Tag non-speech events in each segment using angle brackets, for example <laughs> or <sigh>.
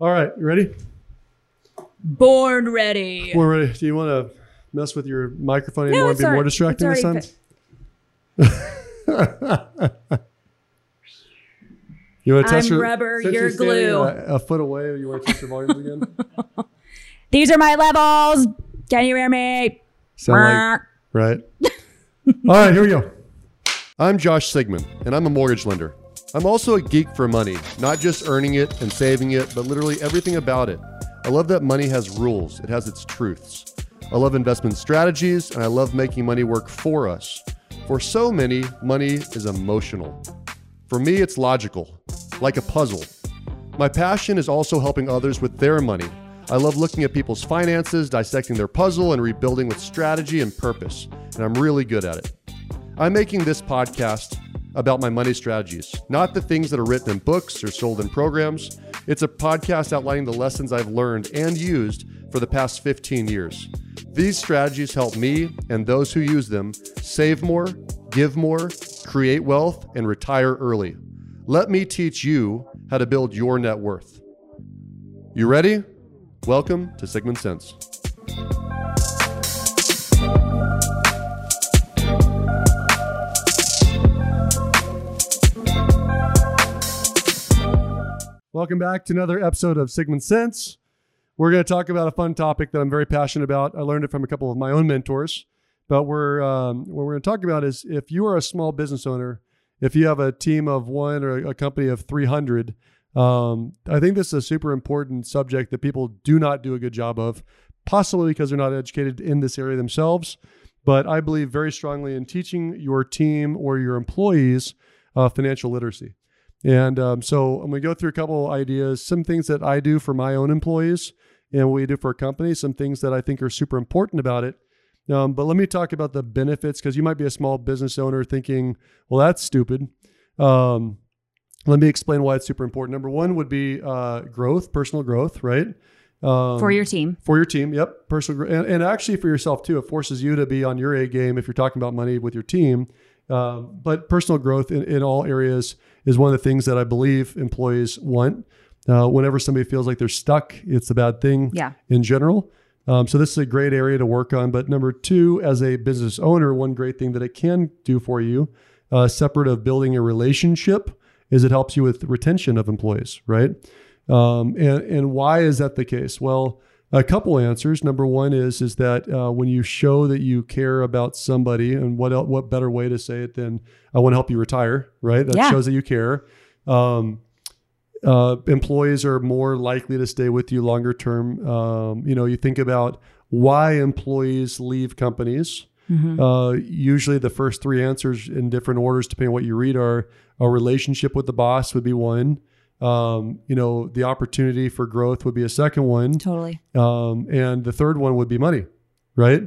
All right, you ready? Born ready. We're ready. Do you want to mess with your microphone anymore and it's be more distracting this already time? <laughs> you want to I'm test your rubber, you're glue. A, a foot away. You want to test your volumes again? <laughs> These are my levels. Can you hear me? Sound like right. <laughs> All right, here we go. I'm Josh Sigmund, and I'm a mortgage lender. I'm also a geek for money, not just earning it and saving it, but literally everything about it. I love that money has rules, it has its truths. I love investment strategies, and I love making money work for us. For so many, money is emotional. For me, it's logical, like a puzzle. My passion is also helping others with their money. I love looking at people's finances, dissecting their puzzle, and rebuilding with strategy and purpose, and I'm really good at it. I'm making this podcast about my money strategies, not the things that are written in books or sold in programs. It's a podcast outlining the lessons I've learned and used for the past 15 years. These strategies help me and those who use them save more, give more, create wealth, and retire early. Let me teach you how to build your net worth. You ready? Welcome to Sigmund Sense. Welcome back to another episode of Sigmund Sense. We're going to talk about a fun topic that I'm very passionate about. I learned it from a couple of my own mentors. But we're um, what we're going to talk about is if you are a small business owner, if you have a team of one or a company of 300, um, I think this is a super important subject that people do not do a good job of, possibly because they're not educated in this area themselves. But I believe very strongly in teaching your team or your employees uh, financial literacy. And um, so I'm going to go through a couple ideas, some things that I do for my own employees and what we do for a company, some things that I think are super important about it. Um, but let me talk about the benefits because you might be a small business owner thinking, well, that's stupid. Um, let me explain why it's super important. Number one would be uh, growth, personal growth, right? Um, For your team. for your team, yep, personal, and, and actually for yourself too. It forces you to be on your A game if you're talking about money with your team. Um, but personal growth in, in all areas is one of the things that I believe employees want. Uh, whenever somebody feels like they're stuck, it's a bad thing Yeah. in general. Um, so this is a great area to work on. But number two, as a business owner, one great thing that it can do for you, uh, separate of building a relationship, is it helps you with retention of employees, right? Um, and and why is that the case? Well, a couple answers. Number one is is that uh, when you show that you care about somebody, and what el- what better way to say it than I want to help you retire, right? That Yeah. shows that you care. Um, uh, employees are more likely to stay with you longer term. Um, you know, you think about why employees leave companies. Mm-hmm. Uh, usually, the first three answers in different orders, depending on what you read, are a relationship with the boss would be one. Um, you know, the opportunity for growth would be a second one, Totally. um, and the third one would be money, right?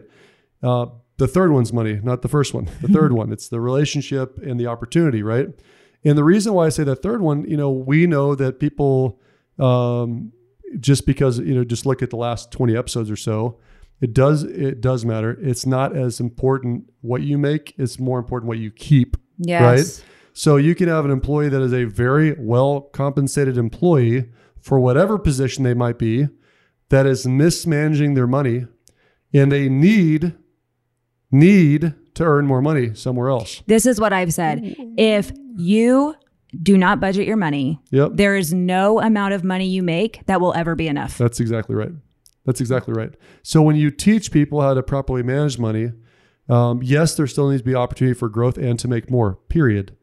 Uh, the third one's money, not the first one. The third <laughs> one, it's the relationship and the opportunity, right? And the reason why I say that third one, you know, we know that people, um, just because you know, just look at the last twenty episodes or so, it does it does matter. It's not as important what you make; it's more important what you keep. Yes. Right? So you can have an employee that is a very well compensated employee for whatever position they might be that is mismanaging their money and they need need to earn more money somewhere else. This is what I've said. If you do not budget your money, Yep. there is no amount of money you make that will ever be enough. That's exactly right. That's exactly right. So when you teach people how to properly manage money, um, yes, there still needs to be opportunity for growth and to make more, period.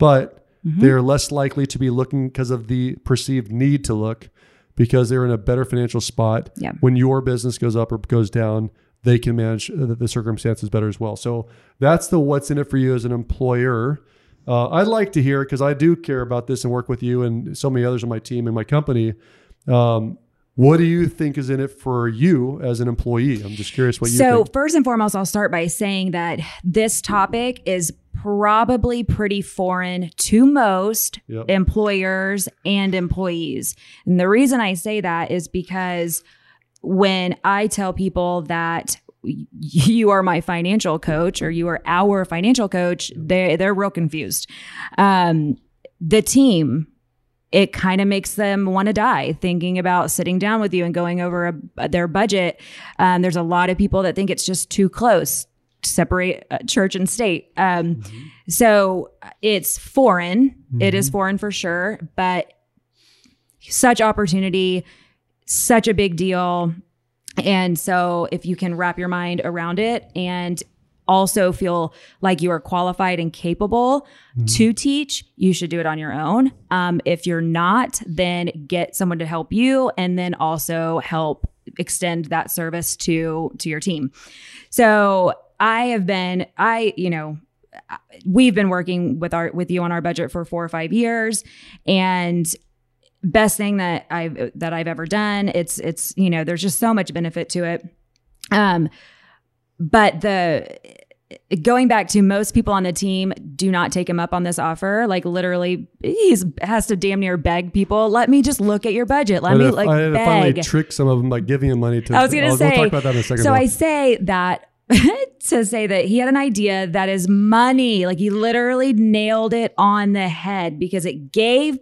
But they're less likely to be looking because of the perceived need to look because they're in a better financial spot. Yeah. When your business goes up or goes down, they can manage uh, the, the circumstances better as well. So that's the what's in it for you as an employer. Uh, I'd like to hear because I do care about this and work with you and so many others on my team and my company. Um, what do you think is in it for you as an employee? I'm just curious what you so, think. first and foremost, I'll start by saying that this topic is probably pretty foreign to most Yep. employers and employees. And the reason I say that is because when I tell people that <laughs> you are my financial coach or you are our financial coach, they they're real confused. Um, the team it kind of makes them want to die thinking about sitting down with you and going over a, their budget. Um, there's a lot of people that think it's just too close separate uh, church and state. Um, mm-hmm. So it's foreign. Mm-hmm. It is mm-hmm. foreign for sure, but such opportunity, such a big deal. And so if you can wrap your mind around it and also feel like you are qualified and capable mm-hmm. to teach, you should do it on your own. Um, if you're not, then get someone to help you and then also help extend that service to to your team. So I have been, I, you know, we've been working with our with you on our budget for four or five years and best thing that I've that I've ever done. It's it's you know there's just so much benefit to it. Um, but the going back to most people on the team do not take him up on this offer. Like literally, he's has to damn near beg people. Let me just look at your budget. Let me like I had to finally trick some of them by giving him money to. I was going to say. We'll talk about that in a second. So I say that <laughs> to say that he had an idea that is money. Like he literally nailed it on the head because it gave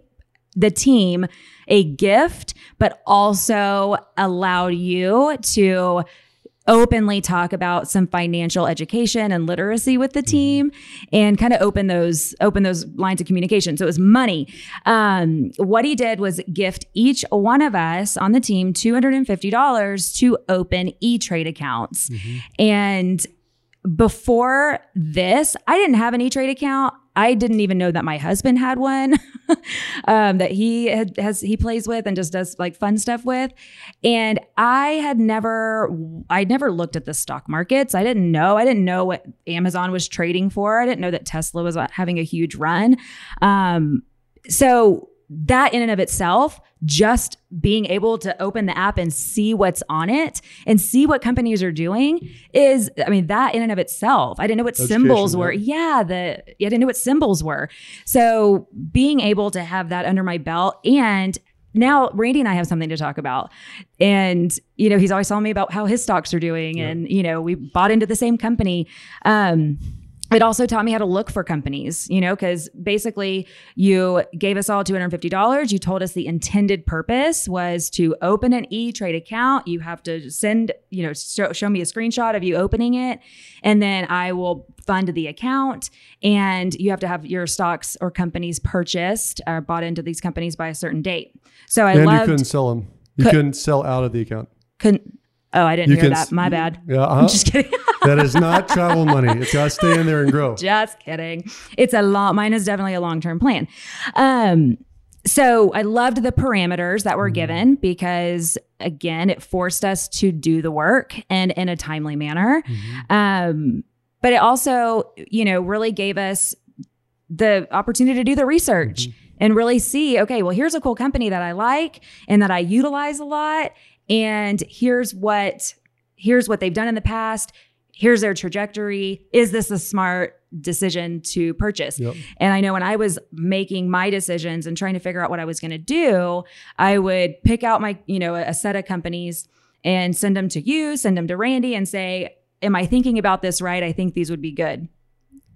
the team a gift, but also allowed you to openly talk about some financial education and literacy with the team and kind of open those open those lines of communication. So it was money. Um, what he did was gift each one of us on the team $250 to open e-trade accounts. Mm-hmm. and before this i didn't have an e-trade account I didn't even know that my husband had one <laughs> um, that he had, has he plays with and just does like fun stuff with. And I had never I never looked at the stock markets. I didn't know. I didn't know what Amazon was trading for. I didn't know that Tesla was having a huge run. Um, so that in and of itself, just being able to open the app and see what's on it and see what companies are doing is, I mean, that in and of itself. I didn't know what Education, symbols were. Yeah, the I didn't know what symbols were. So being able to have that under my belt and now Randy and I have something to talk about. And, you know, he's always telling me about how his stocks are doing. Yeah. And, you know, we bought into the same company. Um, it also taught me how to look for companies, you know, because basically you gave us all $250. You told us the intended purpose was to open an E Trade account. You have to send, you know, show, show, me a screenshot of you opening it. And then I will fund the account. And you have to have your stocks or companies purchased or bought into these companies by a certain date. So I and loved, you couldn't sell them. You could, couldn't sell out of the account. Couldn't. Oh, I didn't you hear that. My bad. Yeah, <laughs> uh-huh. I'm just kidding. <laughs> that is not travel money. It's got to stay in there and grow. <laughs> Just kidding. It's a long. Mine is definitely a long term plan. Um, so I loved the parameters that were mm-hmm. given because again, it forced us to do the work and in a timely manner. Mm-hmm. Um, but it also, you know, really gave us the opportunity to do the research. Mm-hmm and really see, okay, well, here's a cool company that I like and that I utilize a lot. And here's what here's what they've done in the past here's their trajectory. Is this a smart decision to purchase? Yep. And I know when I was making my decisions and trying to figure out what I was going to do, I would pick out my, you know, a set of companies and send them to you, send them to Randy and say, Am I thinking about this right? I think these would be good.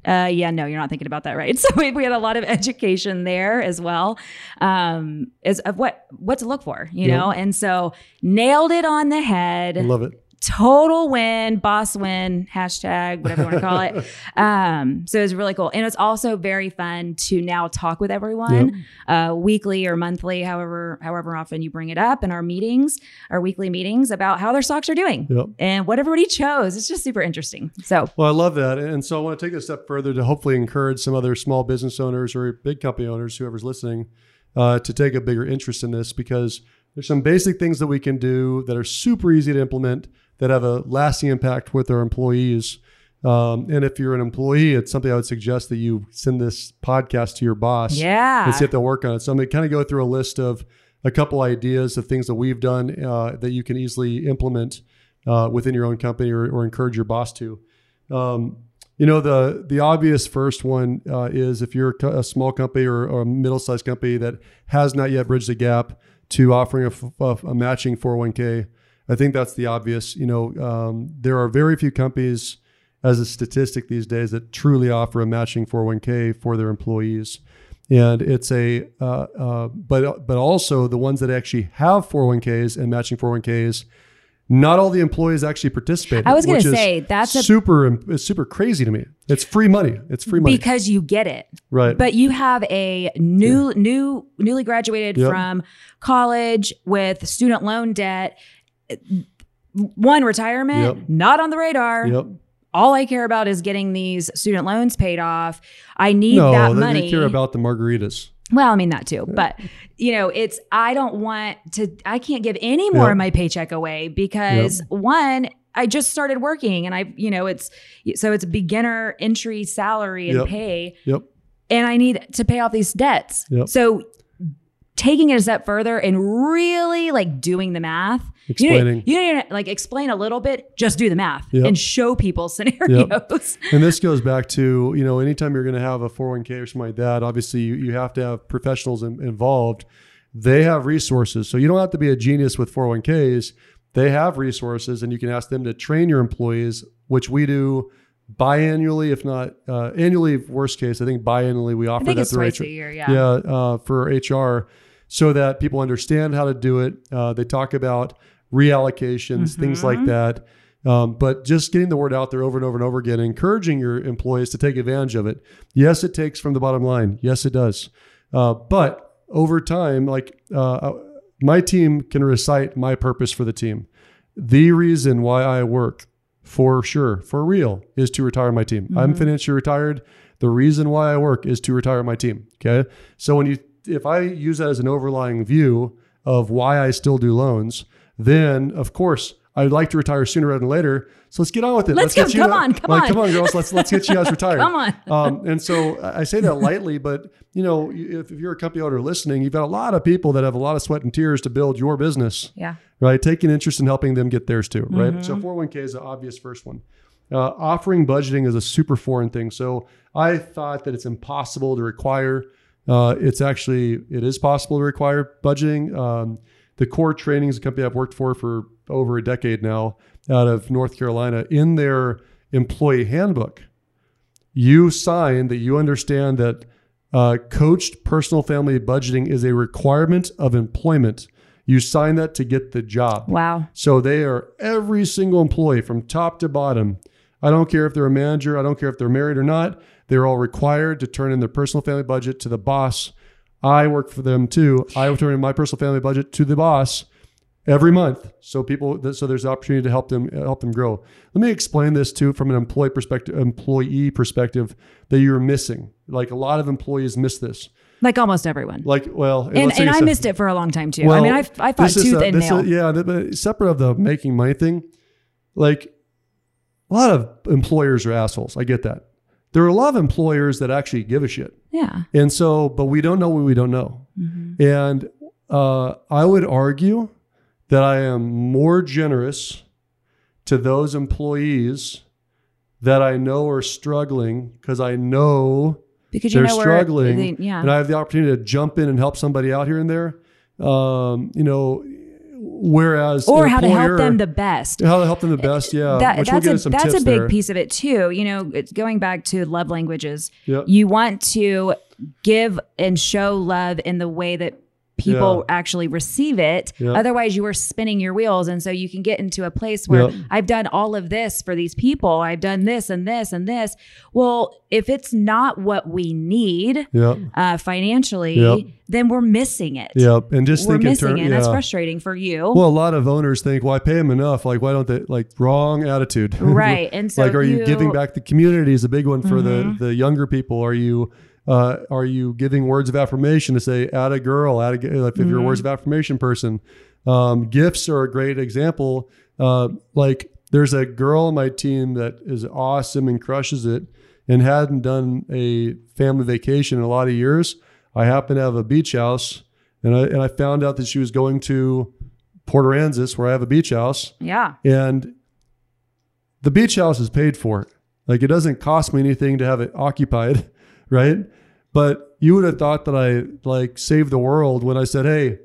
Uh, yeah, no, you're not thinking about that right. <laughs> So we, we had a lot of education there as well, um, is of what what to look for, you yep. know. And so nailed it on the head. Love it total win, boss win, hashtag, whatever you want to call it. <laughs> Um, so it was really cool. And it's also very fun to now talk with everyone yep. uh, weekly or monthly, however, however often you bring it up in our meetings, our weekly meetings about how their stocks are doing yep. and what everybody chose. It's just super interesting. So, well, I love that. And so I want to take it a step further to hopefully encourage some other small business owners or big company owners, whoever's listening, uh, to take a bigger interest in this because there's some basic things that we can do that are super easy to implement that have a lasting impact with our employees. Um, and if you're an employee, it's something I would suggest that you send this podcast to your boss. Yeah. And see if they'll work on it. So I'm going to kind of go through a list of a couple ideas of things that we've done uh, that you can easily implement uh, within your own company or, or encourage your boss to. Um, you know, the the obvious first one uh, is if you're a small company or, or a middle sized company that has not yet bridged the gap to offering a, a, a matching 401k I think that's the obvious. You know, um, there are very few companies, as a statistic these days, that truly offer a matching 401k for their employees. and it's a uh, uh, but but also the ones that actually have 401ks and matching 401ks not all the employees actually participate. I was going to say that's super it's super crazy to me. It's free money. It's free money because you get it. Right. But you have a new yeah. new newly graduated yep. from college with student loan debt. Uh, one retirement, yep. not on the radar. Yep. All I care about is getting these student loans paid off. I need no, that money. They care about the margaritas. Well, I mean that too, but you know, it's I don't want to I can't give any more yep. of my paycheck away because yep. one, I just started working and I, you know, it's so it's a beginner entry salary and yep. pay. Yep. And I need to pay off these debts. Yep. So taking it a step further and really like doing the math explaining. You, you to like explain a little bit, just do the math yep. and show people <laughs> scenarios. Yep. And this goes back to, you know, anytime you're going to have a 401k or something like that, obviously you, you have to have professionals in, involved. They have resources. So you don't have to be a genius with 401ks. They have resources and you can ask them to train your employees, which we do biannually, if not uh, annually, worst case. I think biannually we offer that through HR. Year, yeah, yeah uh, for HR so that people understand how to do it. Uh, they talk about reallocations, mm-hmm. things like mm-hmm. that. Um, but just getting the word out there over and over and over again, encouraging your employees to take advantage of it. Yes, it takes from the bottom line. Yes, it does. Uh, but over time, like uh, uh, my team can recite my purpose for the team. The reason why I work for sure, for real, is to retire my team. Mm-hmm. I'm financially retired. The reason why I work is to retire my team. Okay. So when you, if I use that as an overlying view of why I still do loans, then of course I'd like to retire sooner rather than later. So let's get on with it. Let's, let's get you. Come on, come like, on, come on, girls. Let's let's get you guys <laughs> retired. come on. Um, and so I say that lightly, but you know, if, if, you're a company owner listening, you've got a lot of people that have a lot of sweat and tears to build your business. Yeah. Right. Taking interest in helping them get theirs too. Right. Mm-hmm. So 401k is the obvious first one. Uh, offering budgeting is a super foreign thing. So I thought that it's impossible to require. Uh, it's actually it is possible to require budgeting. Um, the core training is a company I've worked for for over a decade now out of North Carolina. In their employee handbook, you sign that you understand that uh, coached personal family budgeting is a requirement of employment. You sign that to get the job. Wow. So they are every single employee from top to bottom. I don't care if they're a manager, I don't care if they're married or not. They're all required to turn in their personal family budget to the boss I work for them too. I return my personal family budget to the boss every month, so people so there's the opportunity to help them help them grow. Let me explain this too from an employee perspective, employee perspective that you're missing. Like a lot of employees miss this. Like almost everyone. Like well, and, and I missed it for a long time too. Well, I mean, I I fought tooth a, and nail. Yeah, but separate of the making money thing, like a lot of employers are assholes. I get that there are a lot of employers that actually give a shit. Yeah. And so, but we don't know what we don't know. Mm-hmm. And uh, I would argue that I am more generous to those employees that I know are struggling because I know because they're know struggling, they, yeah. and I have the opportunity to jump in and help somebody out here and there. Um, you know, Whereas, or how to help them the best. How to help them the best, yeah. That, that's a that's a big there. piece of it too. You know, it's going back to love languages. Yep. You want to give and show love in the way that people yeah. actually receive it. Yep. Otherwise, you are spinning your wheels. And so you can get into a place where yep. I've done all of this for these people. I've done this and this and this. Well, if it's not what we need uh, financially, then we're missing it. Yep. And just we're think missing turn, it. Yeah. That's frustrating for you. Well, a lot of owners think, well, I pay them enough. Like, why don't they? Like, wrong attitude. <laughs> Right. And so, like, are you, you, giving back the community is a big one for mm-hmm. the the younger people. Are you uh, are you giving words of affirmation to say, add a girl, add a, if mm-hmm. you're a words of affirmation person? Um, gifts are a great example. Uh, like there's a girl on my team that is awesome and crushes it and hadn't done a family vacation in a lot of years. I happen to have a beach house and I, and I found out that she was going to Port Aransas where I have a beach house. Yeah. And the beach house is paid for. Like it doesn't cost me anything to have it occupied. <laughs> right? But you would have thought that I like saved the world when I said, "Hey,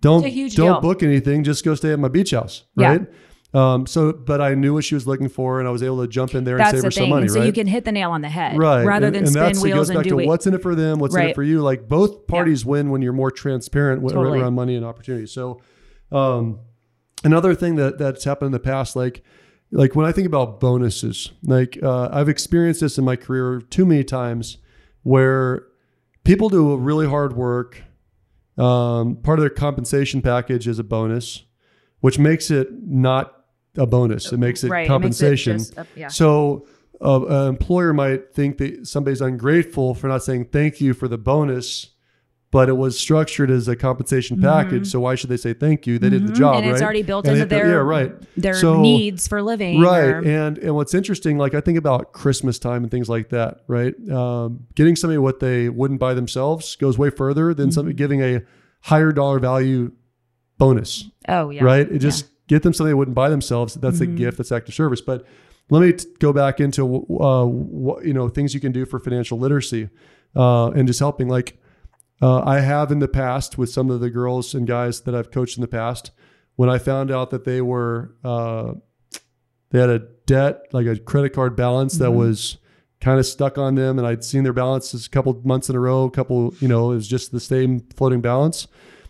don't don't deal. book anything. Just go stay at my beach house." Right? Yeah. Um, so, but I knew what she was looking for, and I was able to jump in there that's and save the her thing. some money. And so right? you can hit the nail on the head, right? Rather and, than and spin that's, wheels it goes and back to what's in it for them, what's in it for you. Like both parties win when you're more transparent Totally. around money and opportunity. So, um, another thing that that's happened in the past, like like when I think about bonuses, like uh, I've experienced this in my career too many times, where people do a really hard work. Um, part of their compensation package is a bonus, which makes it not a bonus. It makes it Right, it makes it compensation. just a- yeah. So uh, an employer might think that somebody's ungrateful for not saying thank you for the bonus, but it was structured as a compensation package. So why should they say thank you? They did the job, Mm-hmm. and it's already built And into their yeah, right. their So- needs for living. Right. or- And and what's interesting, like I think about Christmas time and things like that, right? Um, getting somebody what they wouldn't buy themselves goes way further than somebody Mm-hmm. giving a higher dollar value bonus oh yeah. right? It just get them something they wouldn't buy themselves. That's a gift. That's acts of service. But let me t- go back into uh, what you know things you can do for financial literacy uh, and just helping. Like uh, I have in the past with some of the girls and guys that I've coached in the past, when I found out that they were uh, they had a debt, like a credit card balance that was kind of stuck on them, and I'd seen their balances a couple months in a row, a couple, you know, it was just the same floating balance,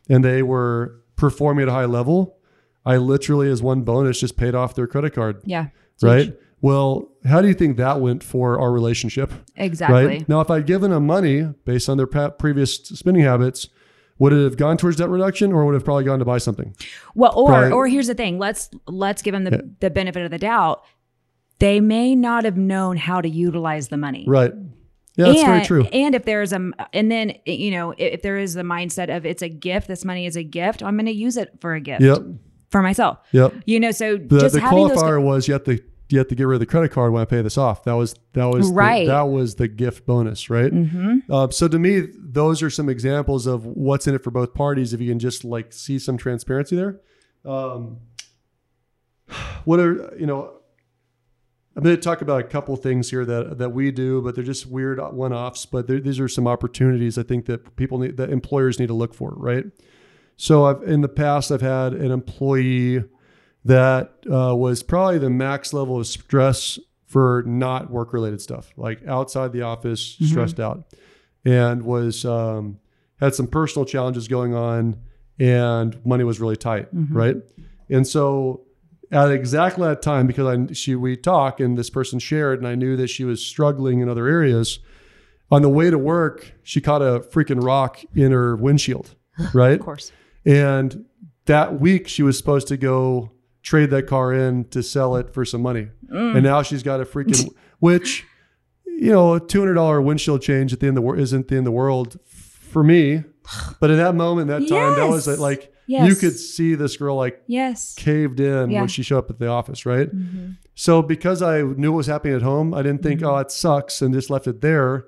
and they were performing at a high level. I literally, as one bonus, just paid off their credit card, Yeah. Right? huge. Well, how do you think that went for our relationship? Exactly. Right now, if I'd given them money based on their previous spending habits, would it have gone towards debt reduction, or would it have probably gone to buy something? Well, or Right. or here's the thing. Let's let's give them the, the benefit of the doubt. They may not have known how to utilize the money. Right. Yeah, that's and, very true. And if there's a, and then you know, if, there is the mindset of it's a gift, this money is a gift, I'm going to use it for a gift Yep. for myself. Yep. You know, so The, just the having those. qualifier was you have to you have to get rid of the credit card when I pay this off. That was that was Right. The, that was the gift bonus, right? Mm-hmm. Uh, so to me, those are some examples of what's in it for both parties. If you can just like see some transparency there. Um, what are you know? I'm going to talk about a couple things here that that we do, but they're just weird one-offs. But there- these are some opportunities I think that people need, that employers need to look for, right? So I've in the past I've had an employee that uh, was probably the max level of stress for not work-related stuff, like outside the office, stressed out, and was um, had some personal challenges going on, and money was really tight, right? And so at exactly that time, because I she we talk and this person shared, and I knew that she was struggling in other areas. On the way to work, she caught a freaking rock in her windshield, <gasps> right? Of course. And that week, she was supposed to go trade that car in to sell it for some money. Mm. And now she's got a freaking, which, you know, a $200 windshield change at the end of the world isn't the end of the world for me. But in that moment, that time, that was Yes. like, you could see this girl like Yes. caved in Yeah. when she showed up at the office, right? Mm-hmm. So because I knew what was happening at home, I didn't think, mm-hmm. oh, it sucks, and just left it there.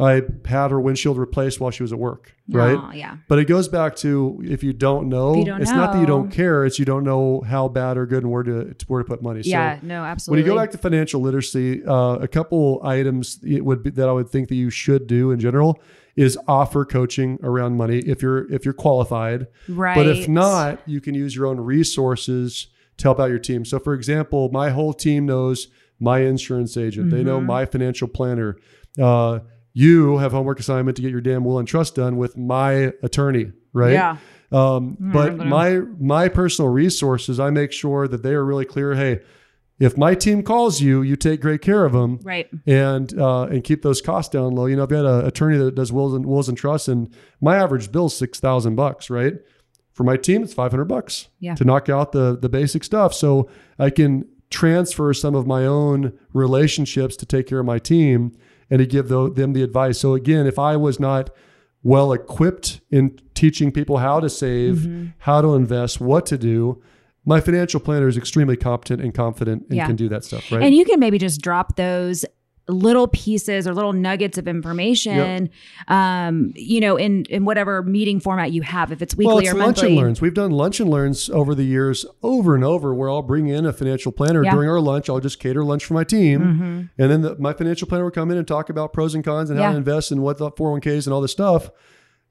I had her windshield replaced while she was at work, right? Oh, yeah. But it goes back to if you don't know, you don't it's not that you don't care; it's you don't know how bad or good and where to where to put money. Yeah. So No, when you go back to financial literacy, uh, a couple items it would be that I would think that you should do in general is offer coaching around money if you're if you're qualified. right. But if not, you can use your own resources to help out your team. So, for example, my whole team knows my insurance agent. They Mm-hmm. know my financial planner. Uh, you have homework assignment to get your damn will and trust done with my attorney, right? Yeah. Um, but gonna- my my personal resources, I make sure that they are really clear. Hey, if my team calls you, you take great care of them Right. and uh, and keep those costs down low. You know, I've got an attorney that does wills and wills and trusts, and my average bill is six thousand bucks, right? For my team, it's five hundred bucks Yeah. to knock out the the basic stuff. So I can transfer some of my own relationships to take care of my team and to give them the advice. So again, if I was not well equipped in teaching people how to save, Mm-hmm. how to invest, what to do. My financial planner is extremely competent and confident and Yeah. can do that stuff, right? And you can maybe just drop those little pieces or little nuggets of information, um, you know, in in whatever meeting format you have, if it's weekly well, it's or lunch monthly. and learns. We've done lunch and learns over the years, over and over, where I'll bring in a financial planner Yeah. Mm-hmm. during our lunch. I'll just cater lunch for my team, and then the, my financial planner will come in and talk about pros and cons and how Yeah. to invest and what the 401ks and all this stuff.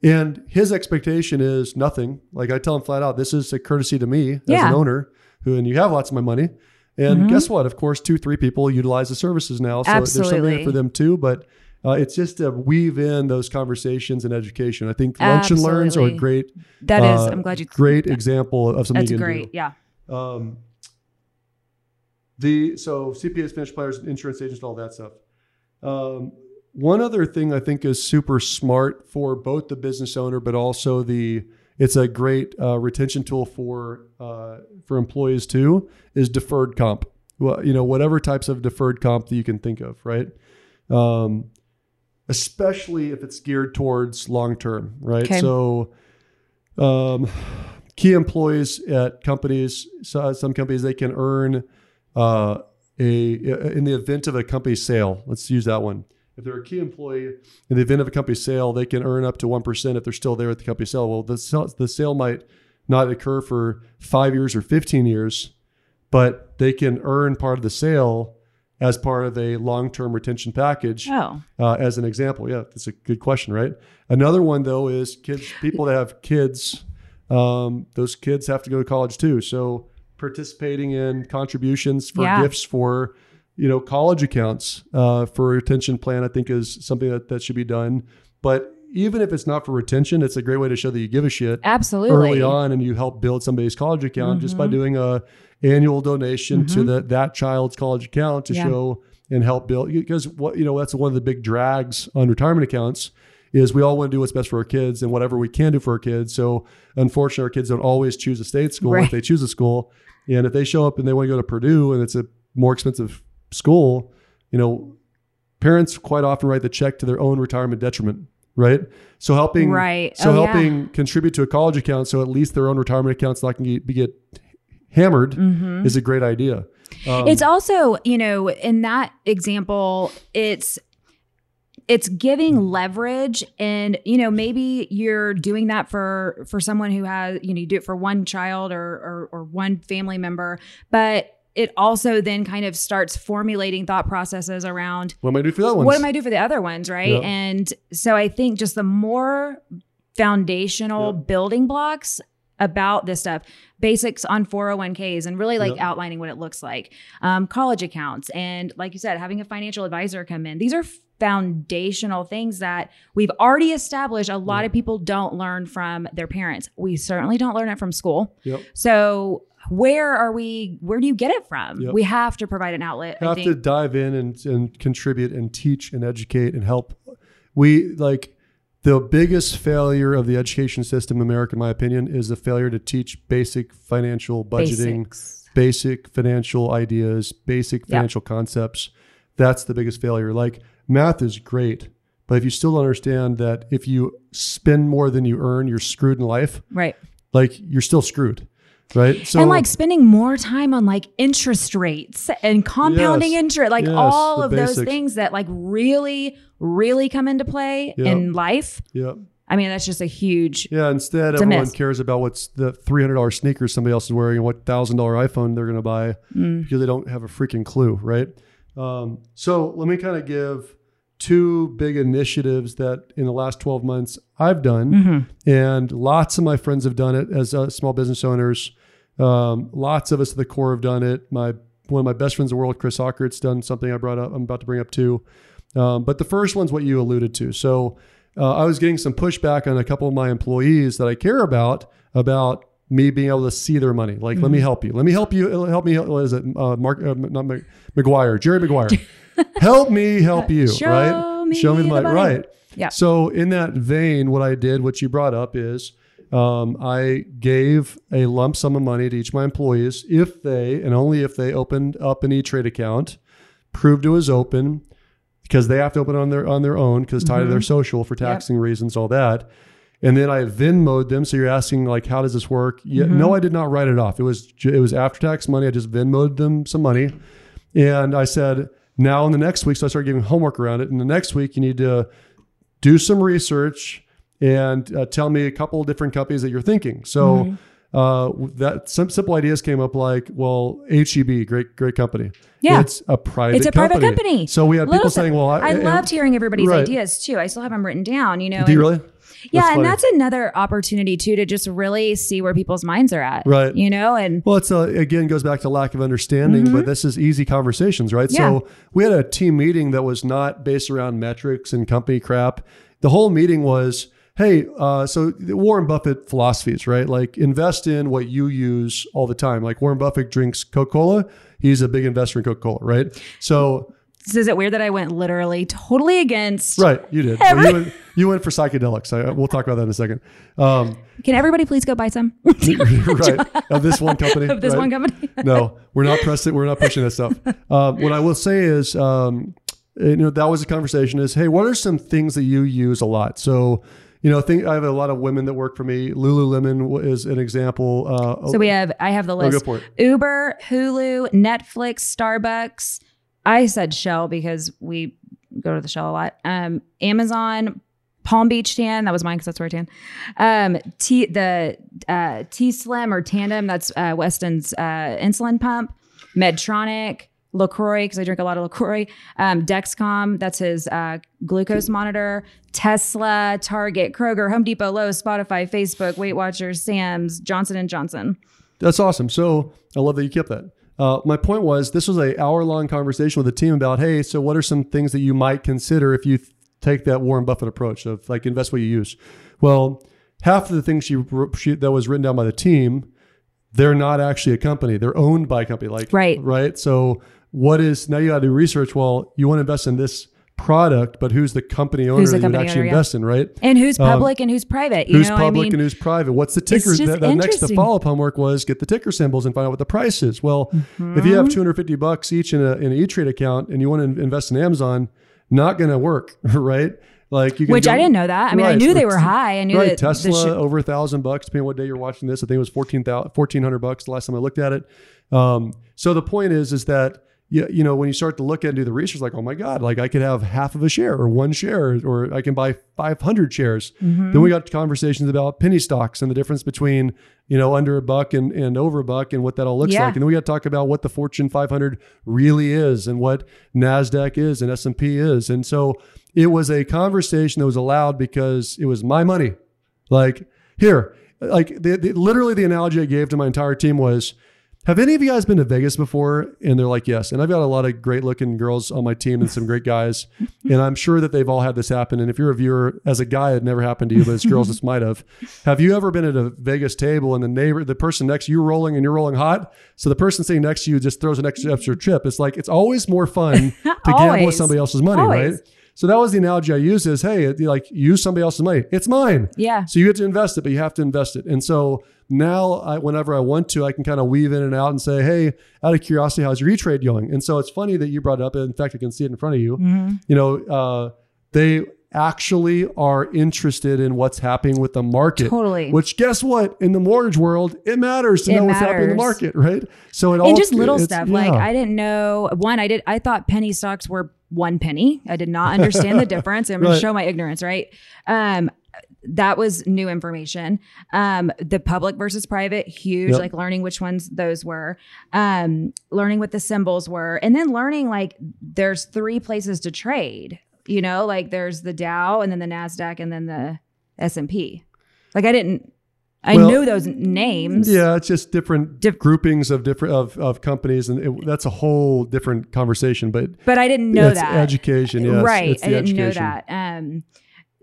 And his expectation is nothing. Like I tell him flat out, this is a courtesy to me as Yeah. an owner who, and you have lots of my money. And Mhm. guess what? Of course, two, three people utilize the services now. So there's something in for them too. But uh, it's just to weave in those conversations and education. I think lunch and learns are a great, That is, uh, I'm glad you. great example of something That's you can great. Yeah. Um, the so CPAs, financial planners, insurance agents, all that stuff. Um, one other thing I think is super smart for both the business owner, but also the it's a great uh, retention tool for uh, for employees too. Is deferred comp. Well, you know, whatever types of deferred comp that you can think of, right? Um, especially if it's geared towards long term, right? Okay. So, um, key employees at companies, so some companies they can earn uh, a in the event of a company sale. Let's use that one. If they're a key employee in the event of a company sale, they can earn up to one percent if they're still there at the company sale. Well, the sale, the sale might not occur for five years or fifteen years, but they can earn part of the sale as part of a long-term retention package Oh. uh, as an example. Yeah, that's a good question, right? Another one though is kids, people that have kids, um, those kids have to go to college too. So participating in contributions for Yeah. gifts for, you know, college accounts uh, for retention plan, I think is something that, that should be done. But even if it's not for retention, it's a great way to show that you give a shit Absolutely. early on and you help build somebody's college account just by Mhm. doing a annual donation to Mhm. the, that child's college account to Yeah. show and help build because what you know that's one of the big drags on retirement accounts is we all want to do what's best for our kids and whatever we can do for our kids so unfortunately our kids don't always choose a state school Right. if they choose a school and if they show up and they want to go to purdue and it's a more expensive school you know parents quite often write the check to their own retirement detriment right so helping Right. so Oh, yeah. helping contribute to a college account so at least their own retirement accounts not going to be get hammered Mhm. is a great idea. Um, it's also, you know, in that example, it's it's giving leverage and you know maybe you're doing that for for someone who has you know you do it for one child or or, or one family member but it also then kind of starts formulating thought processes around what am I doing for that one? what am I do for the other ones, right? And so I think just the more foundational building blocks about this stuff, basics on 401ks and really like outlining what it looks like, um, college accounts, and like you said, having a financial advisor come in. These are foundational things that we've already established. A lot of people don't learn from their parents. We certainly don't learn it from school. Yep. So where are we? Where do you get it from? Yep. We have to provide an outlet. Have to dive in and, and contribute and teach and educate and help. We like the biggest failure of the education system in America, in my opinion, is the failure to teach basic financial budgeting, Basics. basic financial ideas, basic financial concepts. That's the biggest failure. Like math is great, but if you still don't understand that if you spend more than you earn, you're screwed in life, Right. like you're still screwed. Right. So and like spending more time on like interest rates and compounding Yes. interest, like Yes, all of those things that like really, really come into play Yep. in life. yeah. I mean, that's just a huge. Yeah, instead everyone miss. cares about what's the three hundred dollars sneakers somebody else is wearing and what thousand dollar iPhone they're going to buy Mm. because they don't have a freaking clue, right? Um, so let me kind of give two big initiatives that in the last twelve months I've done, Mhm. and lots of my friends have done it as uh, small business owners. Um, lots of us at the core have done it. My one of my best friends in the world, Chris Hockert's done something I brought up. I'm about to bring up too. Um, but the first one's what you alluded to. So uh, I was getting some pushback on a couple of my employees that I care about about me being able to see their money. Like, let me help you. Let me help you. Help me. What is it? Uh, Mark, uh, not Mc- McGuire, Jerry Maguire. <laughs> help me help you. Show right? me Show me the money. money. Right. Yeah. So in that vein, what I did, what you brought up is um, I gave a lump sum of money to each of my employees if they, and only if they opened up an E-Trade account, proved it was open, because they have to open it on their on their own because tied to their social for taxing reasons, all that. And then I Venmoed them. So you're asking like, how does this work? Yeah, no, I did not write it off. It was it was after tax money. I just Venmoed them some money, and I said, now in the next week, so I started giving homework around it. And the next week, you need to do some research and uh, tell me a couple of different companies that you're thinking. So uh, that some simple ideas came up like, well, HEB, great great company. Yeah. it's a private. It's a private company. So we had Little people saying, well, I, I and- loved hearing everybody's Right. ideas too. I still have them written down. You know. Do you really? Yeah, that's and that's another opportunity too to just really see where people's minds are at. Right. You know, and well, it's a, uh, again goes back to lack of understanding, mm-hmm. but this is easy conversations, right? Yeah. So we had a team meeting that was not based around metrics and company crap. The whole meeting was hey, uh, so Warren Buffett philosophies, right? Like invest in what you use all the time. Like Warren Buffett drinks Coca Cola. He's a big investor in Coca Cola, right? So. So is it weird that I went literally totally against? Right, you did. Every- well, you, went, you, went, for psychedelics. I, we'll talk about that in a second. Um, Can everybody please go buy some? <laughs> right of this one company. <laughs> Of this right? one company. <laughs> no, we're not pressing. We're not pushing that stuff. Um, what I will say is, um, you know, that was a conversation. Is hey, what are some things that you use a lot? So you know, think I have a lot of women that work for me. Lululemon is an example. Uh, so we have, I have the list: Uber, Hulu, Netflix, Starbucks. I said Shell because we go to the Shell a lot. Um, Amazon, Palm Beach Tan. That was mine because that's where I tan. Um, T the uh, T Slim or Tandem. That's uh, Weston's uh, insulin pump. Medtronic. LaCroix, because I drink a lot of LaCroix. Um, Dexcom, that's his uh, glucose monitor. Tesla, Target, Kroger, Home Depot, Lowe's, Spotify, Facebook, Weight Watchers, Sam's, Johnson & Johnson. That's awesome. So I love that you kept that. Uh, my point was this was a hour long conversation with the team about, hey, so what are some things that you might consider if you th- take that Warren Buffett approach of like invest what you use? Well, half of the things she, she that was written down by the team, they're not actually a company. They're owned by a company. Like right, right. So what is now you got to do research. Well, you want to invest in this product, but who's the company owner the that company you would actually owner, invest yeah. in, right? And who's um, public and who's private? who's public I mean? and who's private? What's the ticker? The, the next the follow up homework was get the ticker symbols and find out what the price is. Well, if you have mm-hmm. 250 bucks each in a in an E Trade account and you want to invest in Amazon, not going to work, <laughs> right? Like you Which go, I didn't know that. I mean, right, I knew they were high. I knew right, that Tesla over a thousand bucks, depending on what day you're watching this. I think it was 1400 bucks the last time I looked at it. Um, so the point is, is that you, you know, when you start to look and do the research, like, oh my God, like I could have half of a share or one share, or I can buy 500 shares. Mm-hmm. Then we got conversations about penny stocks and the difference between, you know, under a buck and, and over a buck and what that all looks yeah. like. And then we got to talk about what the Fortune 500 really is and what NASDAQ is and S&P is. And so it was a conversation that was allowed because it was my money. Like here, like the, the, literally the analogy I gave to my entire team was, have any of you guys been to Vegas before? And they're like, yes. And I've got a lot of great looking girls on my team and some great guys. <laughs> and I'm sure that they've all had this happen. And if you're a viewer, as a guy, it never happened to you, but as girls, this might have. Have you ever been at a Vegas table and the neighbor, the person next to you rolling and you're rolling hot? So the person sitting next to you just throws an extra extra chip. It's like, it's always more fun <laughs> to gamble with somebody else's money, always. right? So that was the analogy I used is, hey, like use somebody else's money. It's mine. Yeah. So you get to invest it, but you have to invest it. And so now I, whenever I want to, I can kind of weave in and out and say, hey, out of curiosity, how's your E-Trade going? And so it's funny that you brought it up. In fact, I can see it in front of you. Mm-hmm. You know, uh, they actually are interested in what's happening with the market. Totally. Which guess what? In the mortgage world, it matters to it know matters. what's happening in the market, right? So it all and just little stuff. Yeah. Like I didn't know one, I did I thought penny stocks were one penny. I did not understand the <laughs> difference. I'm right. gonna show my ignorance, right? Um that was new information. Um, the public versus private, huge, yep. like learning which ones those were, um, learning what the symbols were, and then learning like there's three places to trade you know, like there's the Dow and then the Nasdaq and then the S and P. Like I didn't. I well, knew those names. Yeah, it's just different Dif- groupings of different of, of companies, and it, that's a whole different conversation. But but I didn't know that education, yes, right? I didn't education. know that. Um,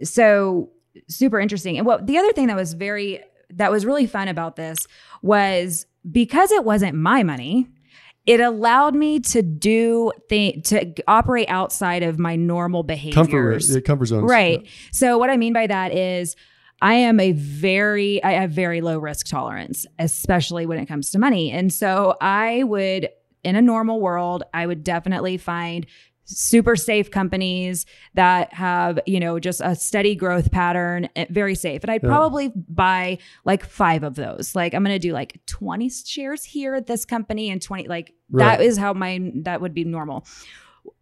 so super interesting. And what the other thing that was very that was really fun about this was because it wasn't my money it allowed me to do th- to operate outside of my normal behaviors. Comfort, comfort zones. Right. Yeah. So what I mean by that is I am a very I have very low risk tolerance, especially when it comes to money. And so I would in a normal world, I would definitely find super safe companies that have you know just a steady growth pattern eh, very safe and i'd yeah. probably buy like five of those like i'm gonna do like 20 shares here at this company and 20 like right. that is how my that would be normal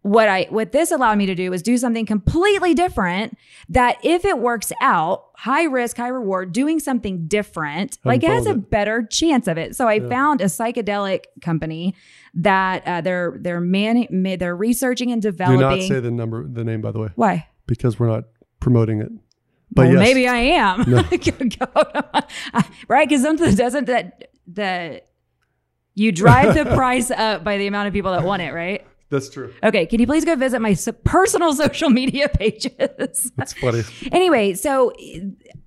what I what this allowed me to do was do something completely different that if it works out, high risk, high reward, doing something different, like it has a better chance of it. So I yeah. found a psychedelic company that uh, they're they're man they're researching and developing. Do not say the number the name by the way. Why? Because we're not promoting it. But well, yes. maybe I am. No. <laughs> <laughs> right? Because something doesn't that the you drive the <laughs> price up by the amount of people that want it, right? That's true. Okay, can you please go visit my personal <laughs> social media pages? That's funny. anyway, so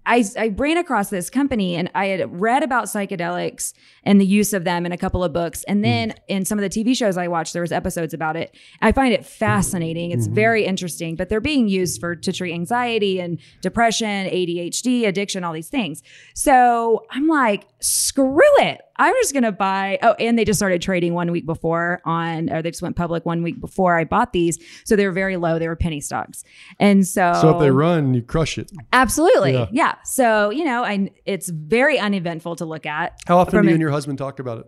I, I ran across this company and I had read about psychedelics and the use of them in a couple of books. And then mm. in some of the TV shows I watched, there was episodes about it. I find it fascinating. It's mm-hmm. very interesting, but they're being used for to treat anxiety and depression, ADHD, addiction, all these things. So I'm like, screw it. I'm just gonna buy. Oh, and they just started trading one week before on, or they just went public one week before I bought these. So they were very low. They were penny stocks, and so so if they run, you crush it. Absolutely, yeah. yeah. So you know, I it's very uneventful to look at. How often do you and your husband talk about it?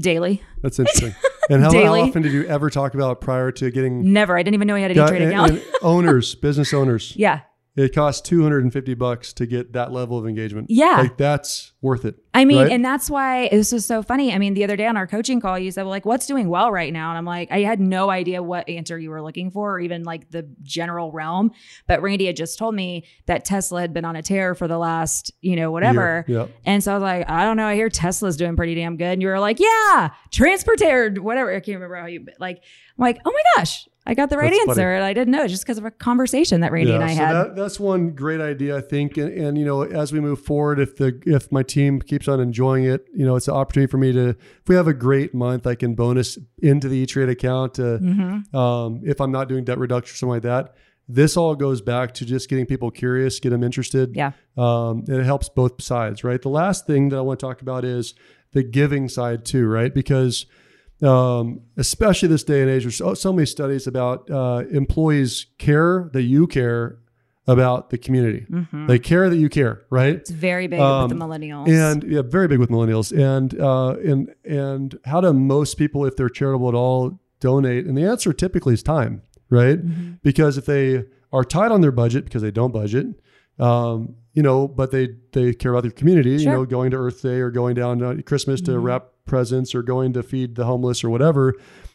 Daily. That's interesting. And how, <laughs> how, often did you ever talk about it prior to getting? Never. I didn't even know he had a day trade account. owners, business owners. <laughs> Yeah. It costs 250 bucks to get that level of engagement. Yeah. Like that's worth it. I mean, right? and that's why this was so funny. I mean, the other day on our coaching call, you said, well, like, what's doing well right now? And I'm like, I had no idea what answer you were looking for or even like the general realm. But Randy had just told me that Tesla had been on a tear for the last, you know, whatever. Yeah. And so I was like, I don't know. I hear Tesla's doing pretty damn good. And you were like, yeah, transporter, whatever. I can't remember how you, like, I'm like, oh my gosh, I got the right that's answer, funny. and I didn't know just because of a conversation that Randy yeah, and I so had. That, that's one great idea, I think. And, and, you know, as we move forward, if the if my team keeps on enjoying it, you know, it's an opportunity for me to. If we have a great month, I can bonus into the E Trade account. To, mm-hmm. um, if I'm not doing debt reduction or something like that, this all goes back to just getting people curious, get them interested. Yeah. Um, and it helps both sides, right? The last thing that I want to talk about is the giving side too, right? Because um, especially this day and age, there's so, so many studies about uh, employees care that you care about the community. Mm-hmm. They care that you care, right? It's very big um, with the millennials, and yeah, very big with millennials. And uh, and and how do most people, if they're charitable at all, donate? And the answer typically is time, right? Mm-hmm. Because if they are tight on their budget because they don't budget, um, you know, but they they care about their community, sure. you know, going to Earth Day or going down to Christmas mm-hmm. to wrap presents or going to feed the homeless or whatever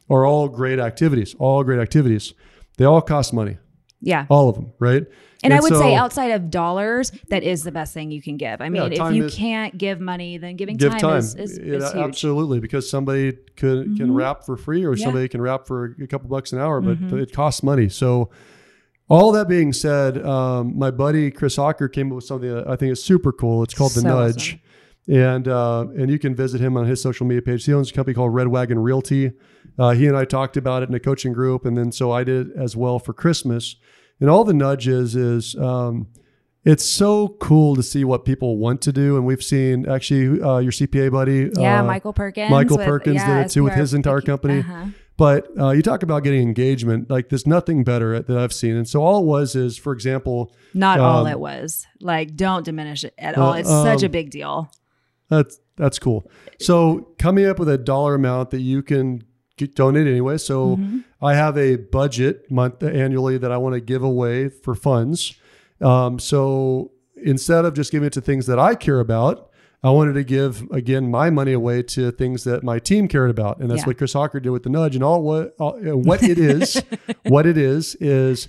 are all great activities, all great activities. They all cost money. Yeah. All of them, right? And, and I would so, say outside of dollars, that is the best thing you can give. I mean, yeah, if you is, can't give money, then giving give time, time. is, is, Absolutely, because somebody could, mm-hmm. can wrap for free or yeah. somebody can wrap for a couple bucks an hour, but mm-hmm. it costs money. So all that being said, um, my buddy Chris Hawker came up with something that I think is super cool. It's called so the Nudge. Awesome and uh, and you can visit him on his social media page. He owns a company called Red Wagon Realty. Uh, he and I talked about it in a coaching group, and then so I did as well for Christmas. And all the nudges is um, it's so cool to see what people want to do, and we've seen actually uh, your CPA buddy, yeah, uh, Michael Perkins. Michael with, Perkins yeah, did it too with his entire company. Uh-huh. But uh, you talk about getting engagement, like there's nothing better that I've seen. And so all it was is, for example, not um, all it was. Like, don't diminish it at all. It's um, such a big deal. That's that's cool. So coming up with a dollar amount that you can get, donate anyway. So mm-hmm. I have a budget month annually that I want to give away for funds. Um, so instead of just giving it to things that I care about, I wanted to give again my money away to things that my team cared about, and that's yeah. what Chris Hawker did with the nudge. And all what all, what <laughs> it is, what it is is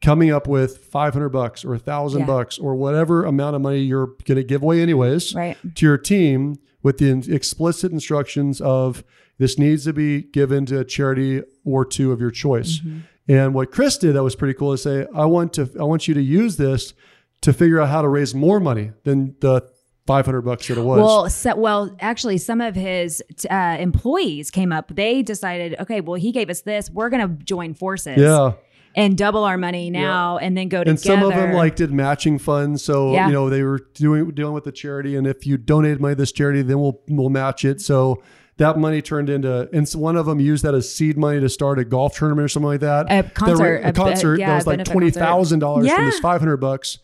coming up with 500 bucks or a thousand bucks or whatever amount of money you're going to give away anyways right. to your team with the explicit instructions of this needs to be given to a charity or two of your choice. Mm-hmm. And what Chris did that was pretty cool is say, I want to, I want you to use this to figure out how to raise more money than the 500 bucks that it was. Well, so, well, actually, some of his uh, employees came up. They decided, okay, well, he gave us this. We're going to join forces. Yeah and double our money now yeah. and then go together. And some of them like did matching funds. So, yeah. you know, they were doing dealing with the charity and if you donated money to this charity, then we'll we'll match it. So that money turned into and so one of them used that as seed money to start a golf tournament or something like that. A concert. a, a concert yeah, that was like twenty thousand dollars from this five hundred bucks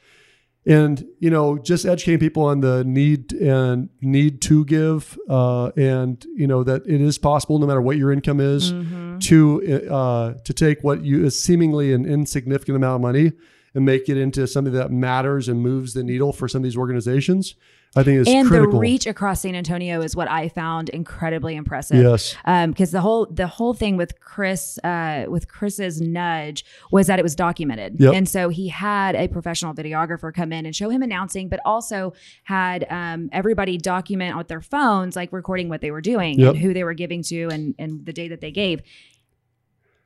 and you know just educating people on the need and need to give uh, and you know that it is possible no matter what your income is mm-hmm. to uh, to take what you is seemingly an insignificant amount of money and make it into something that matters and moves the needle for some of these organizations I think it's and critical. the reach across San Antonio is what I found incredibly impressive. Yes, because um, the whole the whole thing with Chris uh, with Chris's nudge was that it was documented, Yep. and so he had a professional videographer come in and show him announcing, but also had um, everybody document with their phones, like recording what they were doing Yep. and who they were giving to, and and the day that they gave.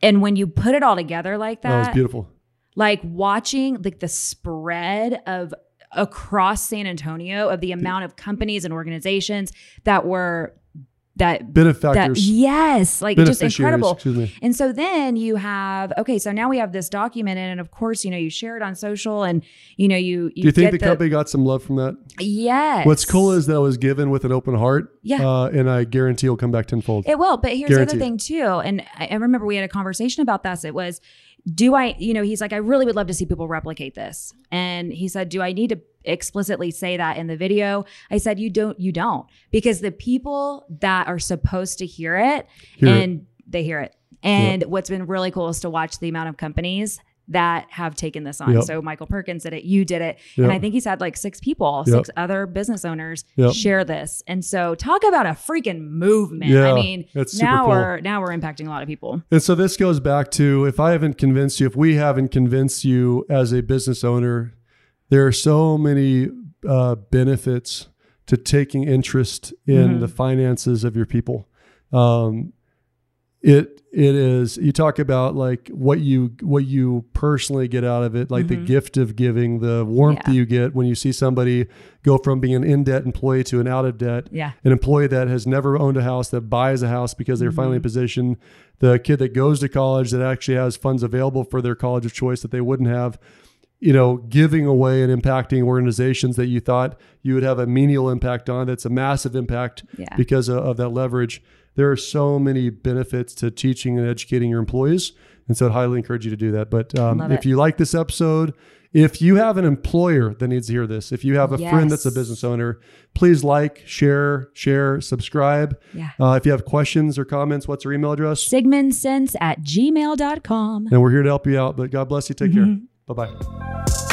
And when you put it all together like that was that, beautiful. like watching like the spread of across San Antonio of the amount of companies and organizations that were that that Benefactors, yes like just incredible Excuse me. and so then you have okay so now we have this documented and of course you know you share it on social and you know you you Do you think get the, company got some love from that? yes What's cool is that it was given with an open heart. Yeah. Uh, and I guarantee it'll come back tenfold. It will, but here's the other thing too. And I I remember we had a conversation about this. It was, do I, you know, he's like, I really would love to see people replicate this. And he said, Do I need to explicitly say that in the video? I said, You don't, you don't. Because the people that are supposed to hear it Hear it. and they hear it. And what's been really cool is to watch the amount of companies that have taken this on. Yep. So Michael Perkins did it, you did it. Yep. And I think he's had like six people, Yep. six other business owners share this. And so talk about a freaking movement. Yeah, I mean, now cool. we're now we're impacting a lot of people. And so this goes back to if I haven't convinced you, if we haven't convinced you as a business owner, there are so many uh, benefits to taking interest in Mhm. the finances of your people. Um, it it is you talk about like what you what you personally get out of it like the Mhm. gift of giving the warmth Yeah. that you get when you see somebody go from being an in debt employee to an out of debt Yeah. an employee that has never owned a house that buys a house because they're finally in Mhm. position the kid that goes to college that actually has funds available for their college of choice that they wouldn't have you know giving away and impacting organizations that you thought you would have a menial impact on that's a massive impact Yeah. because of, of that leverage there are so many benefits to teaching and educating your employees and so i'd highly encourage you to do that. But um, if you like this episode if you have an employer that needs to hear this if you have a friend that's a business owner please like share share subscribe. Yeah. uh, if you have questions or comments what's our email address? Sigmundsense at gmail.com. and we're here to help you out but god bless you. Take Mhm. care bye-bye